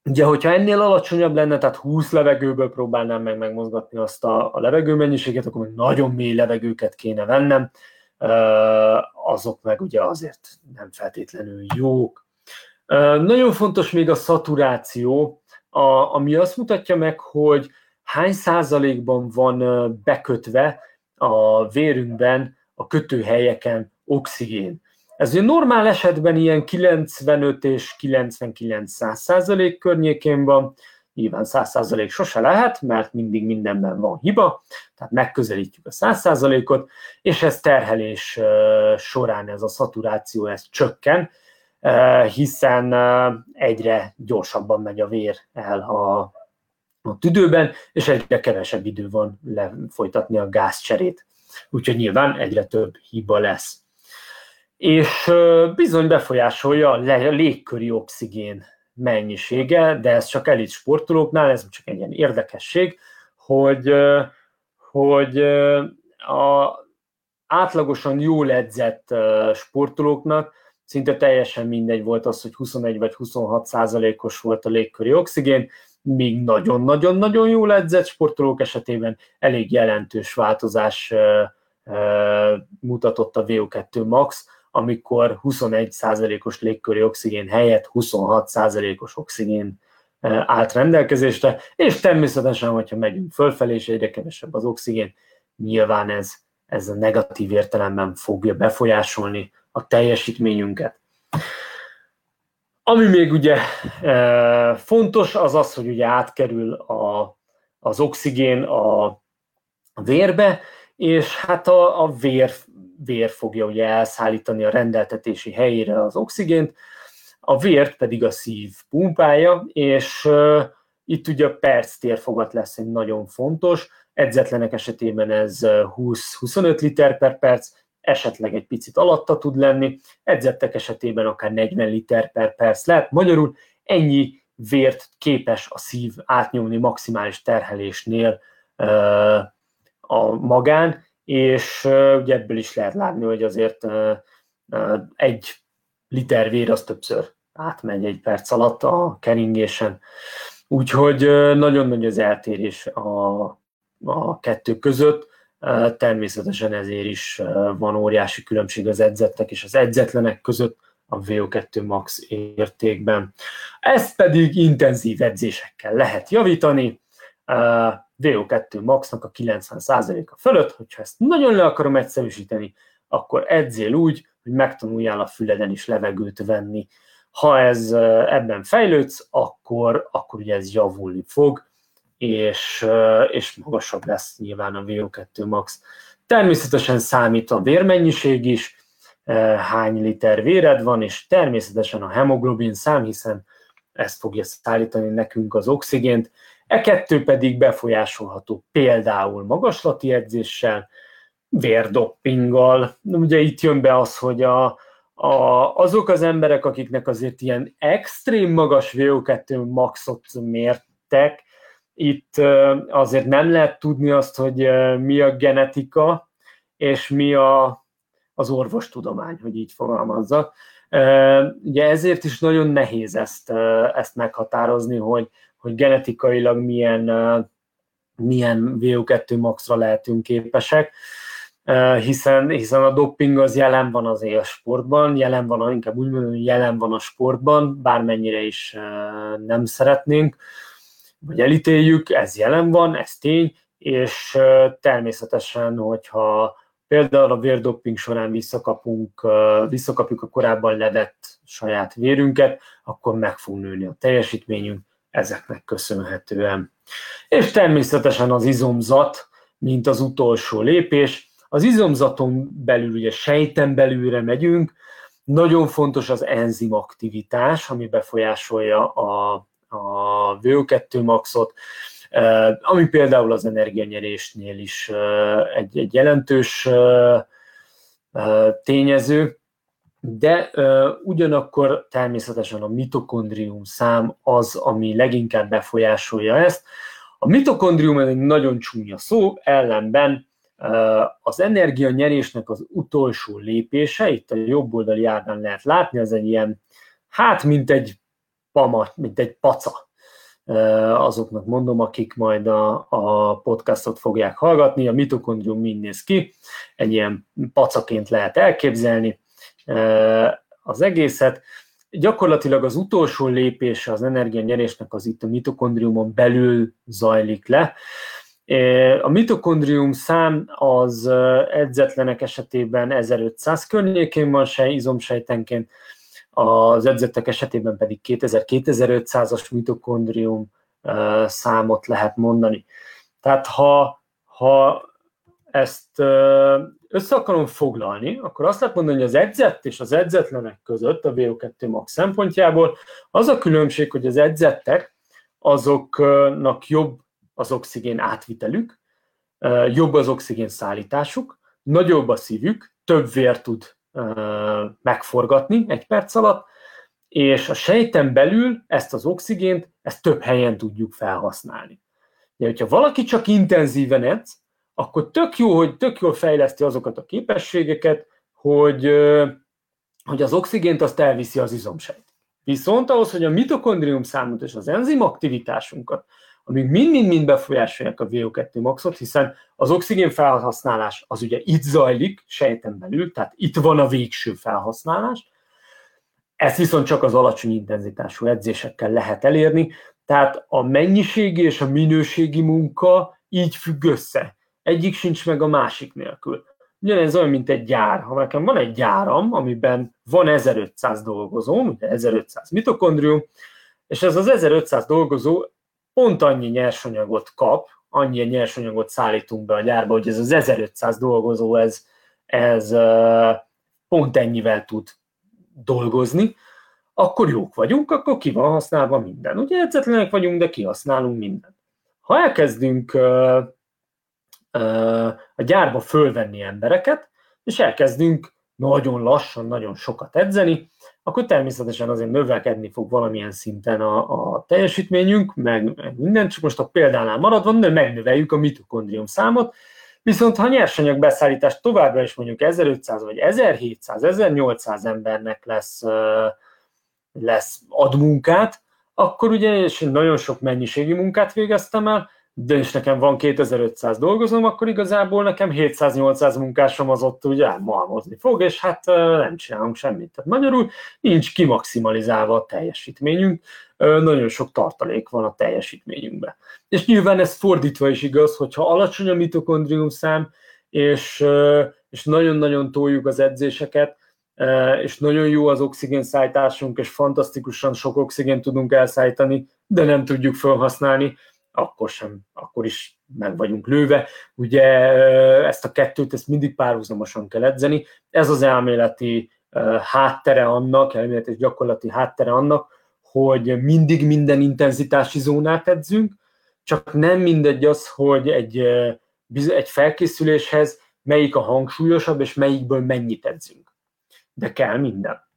Ugye, hogyha ennél alacsonyabb lenne, tehát 20 levegőből próbálnám meg megmozgatni azt a, a levegőmennyiséget, akkor nagyon mély levegőket kéne vennem, azok meg ugye azért nem feltétlenül jók. Nagyon fontos még a szaturáció, ami azt mutatja meg, hogy hány százalékban van bekötve a vérünkben, a kötőhelyeken oxigén. Ez ugye normál esetben ilyen 95 és 99 százalék környékén van, Nyilván 100% sose lehet, mert mindig mindenben van hiba, tehát megközelítjük a 100%-ot, és ez terhelés során ez a szaturáció ez csökken, hiszen egyre gyorsabban megy a vér el a, a, tüdőben, és egyre kevesebb idő van lefolytatni a gázcserét. Úgyhogy nyilván egyre több hiba lesz. És bizony befolyásolja a légköri oxigén mennyisége, de ez csak elit sportolóknál, ez csak egy ilyen érdekesség, hogy, hogy a átlagosan jól edzett sportolóknak szinte teljesen mindegy volt az, hogy 21 vagy 26 százalékos volt a légköri oxigén, míg nagyon-nagyon-nagyon jól edzett sportolók esetében elég jelentős változás mutatott a VO2 max, amikor 21%-os légköri oxigén helyett 26%-os oxigén állt rendelkezésre, és természetesen, hogyha megyünk fölfelé, és egyre kevesebb az oxigén, nyilván ez, ez a negatív értelemben fogja befolyásolni a teljesítményünket. Ami még ugye fontos, az az, hogy ugye átkerül a, az oxigén a vérbe, és hát a, a vér, vér fogja ugye elszállítani a rendeltetési helyére az oxigént, a vért pedig a szív pumpálja, és itt ugye a perc térfogat lesz egy nagyon fontos, edzetlenek esetében ez 20-25 liter per perc, esetleg egy picit alatta tud lenni, edzettek esetében akár 40 liter per perc lehet. Magyarul ennyi vért képes a szív átnyomni maximális terhelésnél a magán, és ugye ebből is lehet látni, hogy azért egy liter vér az többször átmegy egy perc alatt a keringésen. Úgyhogy nagyon nagy az eltérés a, a kettő között. Természetesen ezért is van óriási különbség az edzettek és az edzetlenek között a VO2 max értékben. Ezt pedig intenzív edzésekkel lehet javítani. VO2 maxnak a 90%-a fölött, hogyha ezt nagyon le akarom egyszerűsíteni, akkor edzél úgy, hogy megtanuljál a füleden is levegőt venni. Ha ez ebben fejlődsz, akkor, akkor ugye ez javulni fog, és, és magasabb lesz nyilván a VO2 max. Természetesen számít a vérmennyiség is, hány liter véred van, és természetesen a hemoglobin szám, hiszen ezt fogja szállítani nekünk az oxigént, E kettő pedig befolyásolható például magaslati edzéssel, vérdoppinggal. Ugye itt jön be az, hogy a, a, azok az emberek, akiknek azért ilyen extrém magas VO2 maxot mértek, itt azért nem lehet tudni azt, hogy mi a genetika, és mi a, az orvostudomány, hogy így fogalmazzak. Ugye ezért is nagyon nehéz ezt, ezt meghatározni, hogy, hogy genetikailag milyen, milyen VO2 maxra lehetünk képesek, hiszen, hiszen a doping az jelen van az élsportban, jelen van, inkább úgy mondom, jelen van a sportban, bármennyire is nem szeretnénk, vagy elítéljük, ez jelen van, ez tény, és természetesen, hogyha például a vérdopping során visszakapunk, visszakapjuk a korábban levett saját vérünket, akkor meg fog nőni a teljesítményünk, ezeknek köszönhetően. És természetesen az izomzat, mint az utolsó lépés. Az izomzaton belül, ugye sejten belülre megyünk, nagyon fontos az enzim aktivitás, ami befolyásolja a, a VO2 maxot, eh, ami például az energianyerésnél is eh, egy, egy jelentős eh, tényező, de uh, ugyanakkor természetesen a mitokondrium szám az, ami leginkább befolyásolja ezt. A mitokondrium egy nagyon csúnya szó, ellenben uh, az energianyerésnek az utolsó lépése, itt a jobb oldali ábrán lehet látni, az egy ilyen, hát mint egy pama, mint egy paca, azoknak mondom, akik majd a, a podcastot fogják hallgatni. A mitokondrium mind néz ki, egy ilyen pacaként lehet elképzelni, az egészet. Gyakorlatilag az utolsó lépése az energianyerésnek az itt a mitokondriumon belül zajlik le. A mitokondrium szám az edzetlenek esetében 1500 környékén van se izomsejtenként, az edzettek esetében pedig 2000-2500-as mitokondrium számot lehet mondani. Tehát ha, ha ezt össze akarom foglalni, akkor azt lehet mondani, hogy az edzett és az edzetlenek között a VO2 max szempontjából az a különbség, hogy az edzettek azoknak jobb az oxigén átvitelük, jobb az oxigén szállításuk, nagyobb a szívük, több vér tud megforgatni egy perc alatt, és a sejten belül ezt az oxigént, ezt több helyen tudjuk felhasználni. De hogyha valaki csak intenzíven edz, akkor tök jó, hogy tök jól fejleszti azokat a képességeket, hogy, hogy az oxigént azt elviszi az izomsejt. Viszont ahhoz, hogy a mitokondrium számot és az enzim aktivitásunkat, amik mind-mind-mind befolyásolják a VO2 maxot, hiszen az oxigén felhasználás az ugye itt zajlik, sejten belül, tehát itt van a végső felhasználás, ezt viszont csak az alacsony intenzitású edzésekkel lehet elérni, tehát a mennyiségi és a minőségi munka így függ össze. Egyik sincs meg a másik nélkül. Ugyanez olyan, mint egy gyár. Ha nekem van egy gyáram, amiben van 1500 dolgozó, ugye 1500 mitokondrium, és ez az 1500 dolgozó pont annyi nyersanyagot kap, annyi nyersanyagot szállítunk be a gyárba, hogy ez az 1500 dolgozó, ez, ez pont ennyivel tud dolgozni, akkor jók vagyunk, akkor ki van használva minden. Ugye edzetlenek vagyunk, de kihasználunk mindent. Ha elkezdünk a gyárba fölvenni embereket, és elkezdünk nagyon lassan, nagyon sokat edzeni, akkor természetesen azért növelkedni fog valamilyen szinten a, a teljesítményünk, meg, minden, csak most a példánál maradva, de megnöveljük a mitokondrium számot, viszont ha nyersanyag beszállítás továbbra is mondjuk 1500 vagy 1700, 1800 embernek lesz, lesz ad munkát, akkor ugye, és nagyon sok mennyiségi munkát végeztem el, de és nekem van 2500 dolgozom, akkor igazából nekem 700-800 munkásom az ott ugye elmalmozni fog, és hát nem csinálunk semmit. Tehát magyarul nincs kimaximalizálva a teljesítményünk, nagyon sok tartalék van a teljesítményünkben. És nyilván ez fordítva is igaz, hogyha alacsony a mitokondrium szám, és, és nagyon-nagyon toljuk az edzéseket, és nagyon jó az oxigénszállításunk, és fantasztikusan sok oxigént tudunk elszállítani, de nem tudjuk felhasználni, akkor sem, akkor is meg vagyunk lőve. Ugye ezt a kettőt, ezt mindig párhuzamosan kell edzeni. Ez az elméleti háttere annak, elméleti és gyakorlati háttere annak, hogy mindig minden intenzitási zónát edzünk, csak nem mindegy az, hogy egy, egy felkészüléshez melyik a hangsúlyosabb, és melyikből mennyit edzünk. De kell minden.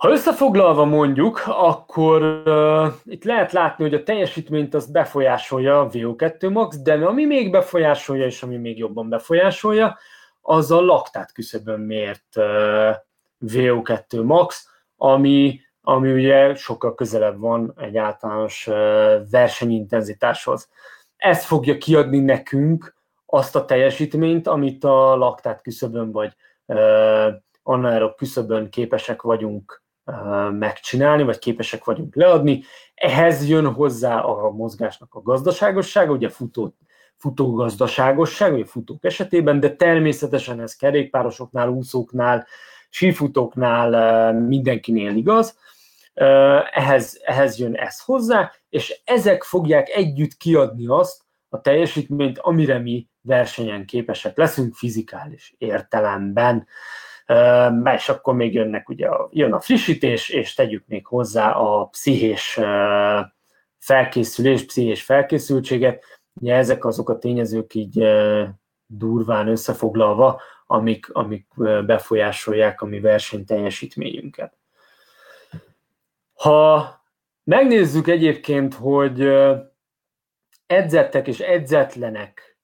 Ha összefoglalva mondjuk, akkor uh, itt lehet látni, hogy a teljesítményt az befolyásolja a VO2 max, de ami még befolyásolja, és ami még jobban befolyásolja, az a laktát küszöbön mért uh, VO2 max, ami, ami ugye sokkal közelebb van egy általános uh, versenyintenzitáshoz. Ez fogja kiadni nekünk azt a teljesítményt, amit a laktát küszöbön vagy uh, anaerob küszöbön képesek vagyunk megcsinálni, vagy képesek vagyunk leadni. Ehhez jön hozzá a mozgásnak a gazdaságossága, ugye futó, futó gazdaságosság, vagy futók esetében, de természetesen ez kerékpárosoknál, úszóknál, sífutóknál mindenkinél igaz. Ehhez, ehhez jön ez hozzá, és ezek fogják együtt kiadni azt a teljesítményt, amire mi versenyen képesek leszünk fizikális értelemben és akkor még jönnek ugye a, jön a frissítés, és tegyük még hozzá a pszichés felkészülés, pszichés felkészültséget. Ugye ezek azok a tényezők így durván összefoglalva, amik, amik befolyásolják a mi versenyteljesítményünket. Ha megnézzük egyébként, hogy edzettek és edzetlenek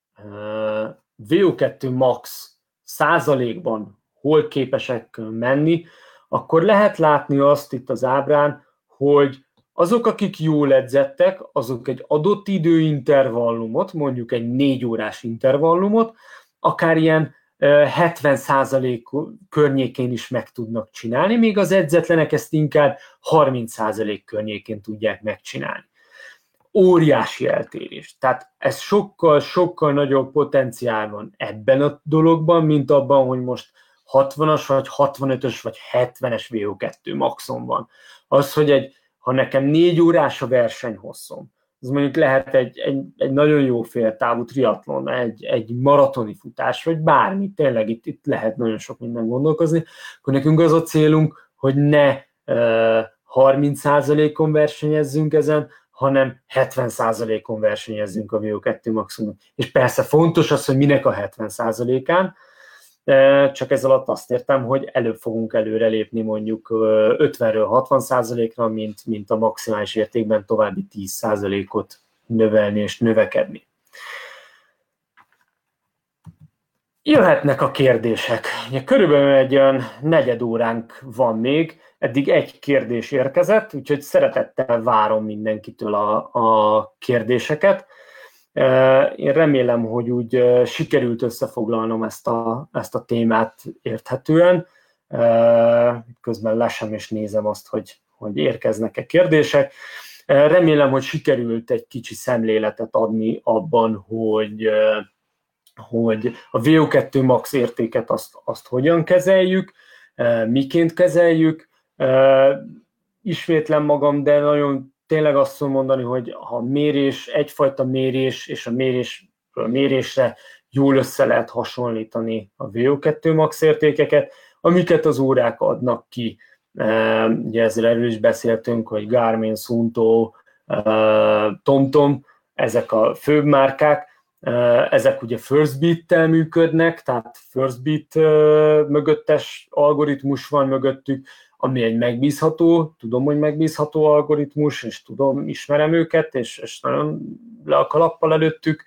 VO2 max százalékban hol képesek menni, akkor lehet látni azt itt az ábrán, hogy azok, akik jól edzettek, azok egy adott időintervallumot, mondjuk egy négy órás intervallumot, akár ilyen 70% környékén is meg tudnak csinálni, míg az edzetlenek ezt inkább 30% környékén tudják megcsinálni. Óriási eltérés. Tehát ez sokkal, sokkal nagyobb potenciál van ebben a dologban, mint abban, hogy most 60-as, vagy 65-ös, vagy 70-es VO2 maxon van. Az, hogy egy, ha nekem négy órás a versenyhosszom, az mondjuk lehet egy, egy, egy nagyon jó féltávú triatlon, egy, egy maratoni futás, vagy bármi, tényleg itt, itt lehet nagyon sok minden gondolkozni, akkor nekünk az a célunk, hogy ne 30%-on versenyezzünk ezen, hanem 70%-on versenyezzünk a VO2 maximum. És persze fontos az, hogy minek a 70%-án, csak ez alatt azt értem, hogy előbb fogunk előrelépni mondjuk 50-ről 60%-ra, mint, mint a maximális értékben további 10%-ot növelni és növekedni. Jöhetnek a kérdések. Körülbelül egy olyan negyed óránk van még, eddig egy kérdés érkezett, úgyhogy szeretettel várom mindenkitől a, a kérdéseket. Én remélem, hogy úgy sikerült összefoglalnom ezt a, ezt a témát érthetően. Közben lesem és nézem azt, hogy, hogy érkeznek-e kérdések. Remélem, hogy sikerült egy kicsi szemléletet adni abban, hogy, hogy a VO2 max értéket azt, azt hogyan kezeljük, miként kezeljük. Ismétlem magam, de nagyon tényleg azt tudom mondani, hogy ha mérés, egyfajta mérés, és a mérés mérésre jól össze lehet hasonlítani a VO2 max értékeket, amiket az órák adnak ki. Ugye ezzel erről is beszéltünk, hogy Garmin, Sunto, TomTom, ezek a főbb márkák, ezek ugye first beat-tel működnek, tehát first beat mögöttes algoritmus van mögöttük, ami egy megbízható, tudom, hogy megbízható algoritmus, és tudom, ismerem őket, és, és nagyon le a kalappal előttük.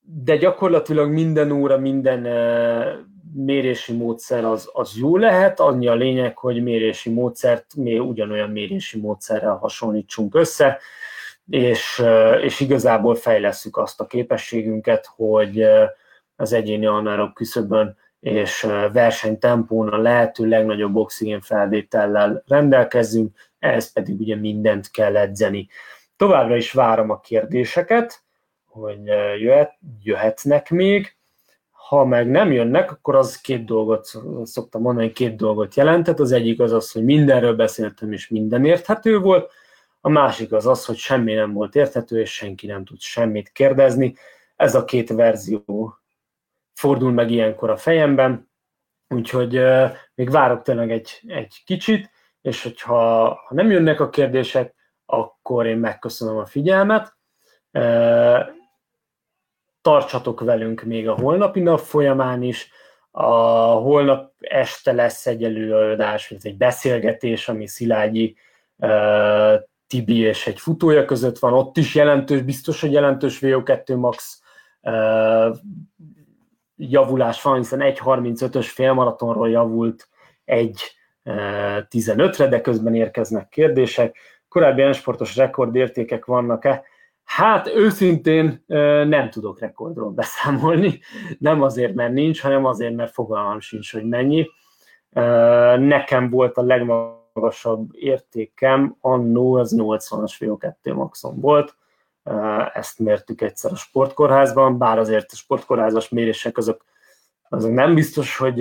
De gyakorlatilag minden óra, minden mérési módszer az, az jó lehet, annyi a lényeg, hogy mérési módszert mi ugyanolyan mérési módszerrel hasonlítsunk össze, és, és igazából fejleszük azt a képességünket, hogy az egyéni anárok küszöbön és versenytempón a lehető legnagyobb oxigén felvétellel rendelkezzünk, ehhez pedig ugye mindent kell edzeni. Továbbra is várom a kérdéseket, hogy jöhet, jöhetnek még. Ha meg nem jönnek, akkor az két dolgot szoktam mondani, két dolgot jelentett. Az egyik az az, hogy mindenről beszéltem, és minden érthető volt. A másik az az, hogy semmi nem volt érthető, és senki nem tud semmit kérdezni. Ez a két verzió fordul meg ilyenkor a fejemben, úgyhogy még várok tényleg egy, egy kicsit, és hogyha ha nem jönnek a kérdések, akkor én megköszönöm a figyelmet. Tartsatok velünk még a holnapi nap folyamán is. A holnap este lesz egy előadás, vagy egy beszélgetés, ami Szilágyi uh, Tibi és egy futója között van. Ott is jelentős, biztos, hogy jelentős VO2 max javulás van, hiszen 1.35-ös félmaratonról javult 1.15-re, de közben érkeznek kérdések. Korábbi ensportos rekordértékek vannak-e? Hát őszintén nem tudok rekordról beszámolni, nem azért, mert nincs, hanem azért, mert fogalmam sincs, hogy mennyi. Nekem volt a legmagasabb értékem, annó az 80-as VO2 maxon volt, ezt mértük egyszer a sportkórházban, bár azért a sportkórházas mérések azok, azok nem biztos, hogy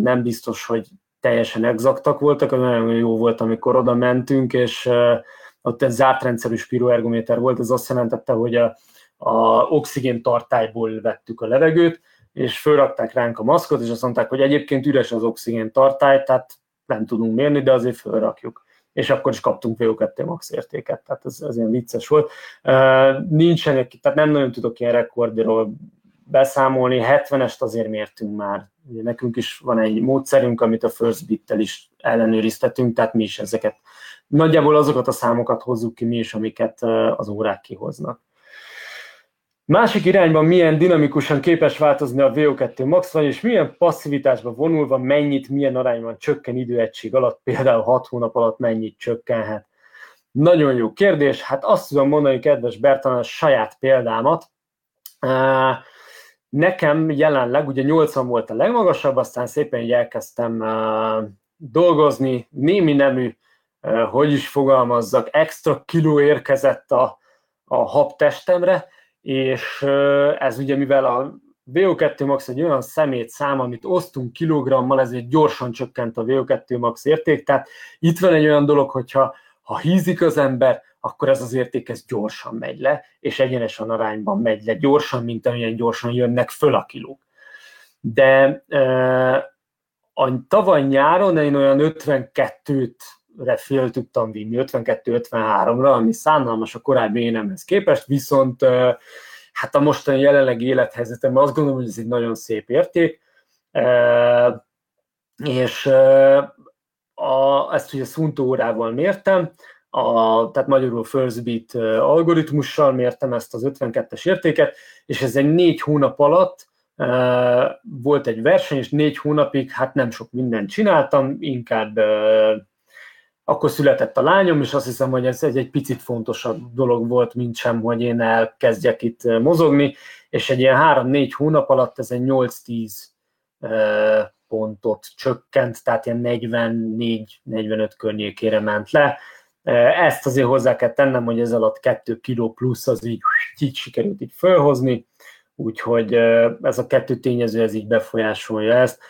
nem biztos, hogy teljesen exaktak voltak, az nagyon jó volt, amikor oda mentünk, és ott egy zárt rendszerű spiroergométer volt, ez azt jelentette, hogy a, a oxigén tartályból vettük a levegőt, és fölrakták ránk a maszkot, és azt mondták, hogy egyébként üres az oxigén tartály, tehát nem tudunk mérni, de azért fölrakjuk és akkor is kaptunk VO2 max értéket, tehát ez, ez ilyen vicces volt. Nincsenek, tehát nem nagyon tudok ilyen rekordról beszámolni, 70-est azért mértünk már. Ugye nekünk is van egy módszerünk, amit a First Bit-tel is ellenőriztetünk, tehát mi is ezeket, nagyjából azokat a számokat hozzuk ki mi is, amiket az órák kihoznak. Másik irányban milyen dinamikusan képes változni a VO2 max, és milyen passzivitásba vonulva mennyit, milyen arányban csökken időegység alatt, például 6 hónap alatt mennyit csökkenhet. Nagyon jó kérdés. Hát azt tudom mondani, kedves Bertalan, a saját példámat. Nekem jelenleg, ugye 80 volt a legmagasabb, aztán szépen így elkezdtem dolgozni, némi nemű, hogy is fogalmazzak, extra kiló érkezett a, a habtestemre, és ez ugye mivel a VO2 max egy olyan szemét szám, amit osztunk kilogrammal, ezért gyorsan csökkent a VO2 max érték, tehát itt van egy olyan dolog, hogyha ha hízik az ember, akkor ez az érték ez gyorsan megy le, és egyenesen arányban megy le gyorsan, mint amilyen gyorsan jönnek föl a kilók. De a tavaly nyáron én olyan 52-re fél tudtam vinni, 52-53-ra, ami szánalmas a korábbi énemhez képest, viszont hát a mostani jelenlegi élethelyzetemben azt gondolom, hogy ez egy nagyon szép érték, és a, ezt ugye Szunto órával mértem, a, tehát magyarul first beat algoritmussal mértem ezt az 52-es értéket, és ez egy négy hónap alatt volt egy verseny, és négy hónapig hát nem sok mindent csináltam, inkább akkor született a lányom, és azt hiszem, hogy ez egy, egy picit fontosabb dolog volt, mint sem, hogy én elkezdjek itt mozogni, és egy ilyen három-négy hónap alatt ez egy 8-10 pontot csökkent, tehát ilyen 44-45 környékére ment le. Ezt azért hozzá kell tennem, hogy ez alatt 2 kiló plusz az így, így sikerült így felhozni, úgyhogy ez a kettő tényező ez így befolyásolja ezt.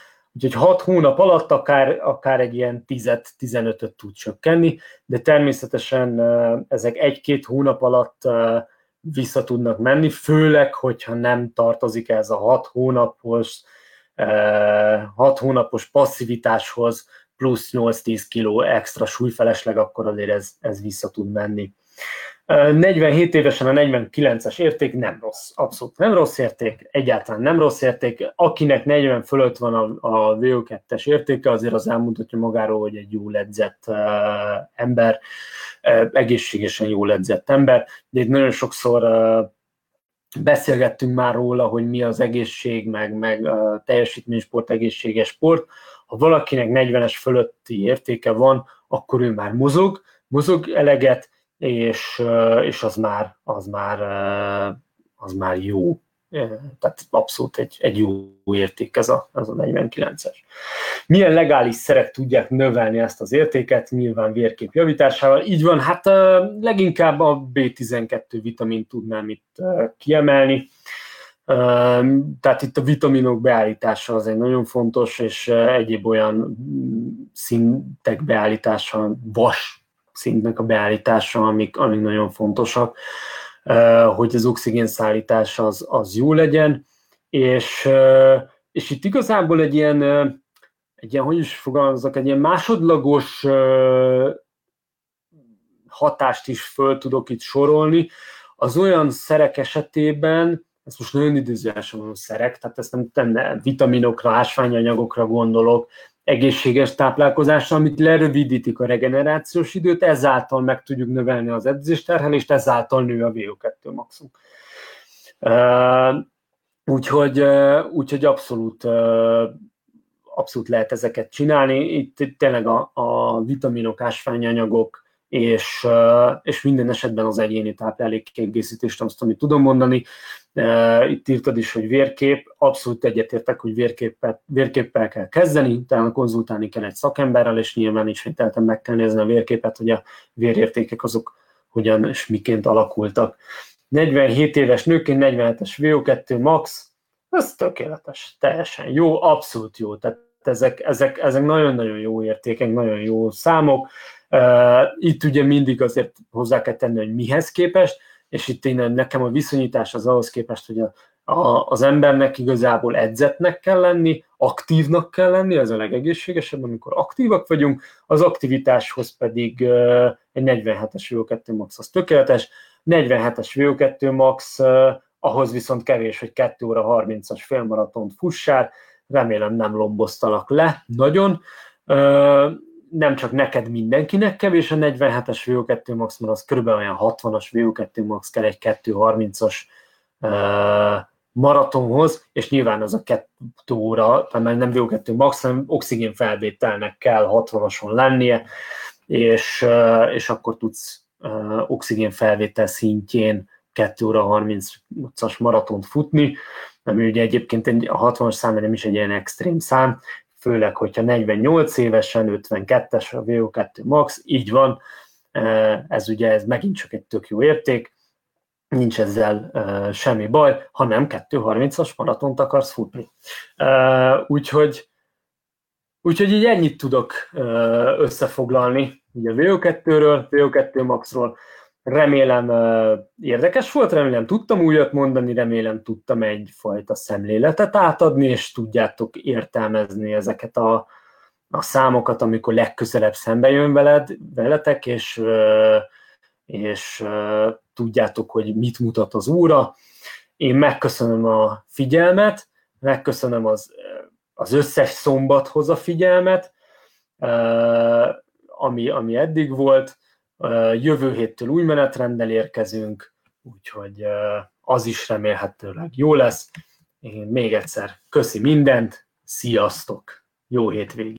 Úgyhogy 6 hónap alatt akár, akár egy ilyen 10-15-öt tud csökkenni, de természetesen ezek egy-két hónap alatt vissza tudnak menni, főleg, hogyha nem tartozik ez a 6 hónapos, 6 hónapos passzivitáshoz plusz 8-10 kg extra súlyfelesleg, akkor azért ez, ez vissza tud menni. 47 évesen a 49-es érték nem rossz, abszolút nem rossz érték, egyáltalán nem rossz érték. Akinek 40 fölött van a, a VO2-es értéke, azért az elmutatja magáról, hogy egy jól edzett uh, ember, uh, egészségesen jól edzett ember, de itt nagyon sokszor uh, beszélgettünk már róla, hogy mi az egészség, meg, meg a teljesítménysport, egészséges sport. Ha valakinek 40-es fölötti értéke van, akkor ő már mozog, mozog eleget, és, és az már, az már, az már jó. Tehát abszolút egy, egy jó érték ez a, ez a 49-es. Milyen legális szerek tudják növelni ezt az értéket? Nyilván vérkép javításával. Így van, hát leginkább a B12 vitamin tudnám itt kiemelni. Tehát itt a vitaminok beállítása az egy nagyon fontos, és egyéb olyan szintek beállítása, vas szintnek a beállítása, amik, amik nagyon fontosak, hogy az oxigén szállítás az, az jó legyen, és, és itt igazából egy ilyen, egy ilyen, hogy is fogalmazok, egy ilyen másodlagos hatást is föl tudok itt sorolni, az olyan szerek esetében, ez most nagyon időzőesen van szerek, tehát ezt nem, nem vitaminokra, ásványanyagokra gondolok, egészséges táplálkozásra, amit lerövidítik a regenerációs időt, ezáltal meg tudjuk növelni az edzésterhelést, ezáltal nő a VO2 maximum. Úgyhogy, úgyhogy abszolút, abszolút lehet ezeket csinálni. Itt tényleg a, a vitaminok, ásványanyagok, és, és minden esetben az egyéni táplálékkiegészítést, azt, amit tudom mondani. Itt írtad is, hogy vérkép, abszolút egyetértek, hogy vérképpel, vérképpel kell kezdeni, utána konzultálni kell egy szakemberrel, és nyilván ismételten meg kell nézni a vérképet, hogy a vérértékek azok hogyan és miként alakultak. 47 éves nőként 47-es VO2 max, ez tökéletes, teljesen jó, abszolút jó. Tehát ezek, ezek, ezek nagyon-nagyon jó értékek, nagyon jó számok. Itt ugye mindig azért hozzá kell tenni, hogy mihez képest, és itt én nekem a viszonyítás az ahhoz képest, hogy a, a, az embernek igazából edzetnek kell lenni, aktívnak kell lenni, ez a legegészségesebb, amikor aktívak vagyunk, az aktivitáshoz pedig uh, egy 47-es VO2 max az tökéletes, 47-es VO2 max, uh, ahhoz viszont kevés, hogy 2 óra 30-as félmaratont fussál, remélem nem lomboztalak le nagyon, uh, nem csak neked, mindenkinek kevés a 47-es VO2 max, mert az körülbelül olyan 60-as VO2 max kell egy 230-as uh, maratonhoz, és nyilván az a 2 óra, tehát nem VO2 max, hanem oxigén felvételnek kell 60-ason lennie, és, uh, és akkor tudsz uh, oxigén felvétel szintjén 2 óra 30-as maratont futni, ami ugye egyébként a 60-as szám nem is egy ilyen extrém szám, főleg, hogyha 48 évesen, 52-es a VO2 max, így van, ez ugye ez megint csak egy tök jó érték, nincs ezzel semmi baj, ha nem 2.30-as maratont akarsz futni. Úgyhogy, úgyhogy így ennyit tudok összefoglalni ugye a VO2-ről, VO2 maxról. Remélem érdekes volt, remélem tudtam újat mondani, remélem tudtam egyfajta szemléletet átadni, és tudjátok értelmezni ezeket a, a számokat, amikor legközelebb szembe jön veled, veletek, és, és tudjátok, hogy mit mutat az óra. Én megköszönöm a figyelmet, megköszönöm az, az összes szombathoz a figyelmet, ami, ami eddig volt. Jövő héttől új menetrenddel érkezünk, úgyhogy az is remélhetőleg jó lesz. Én még egyszer köszi mindent, sziasztok! Jó hétvégét!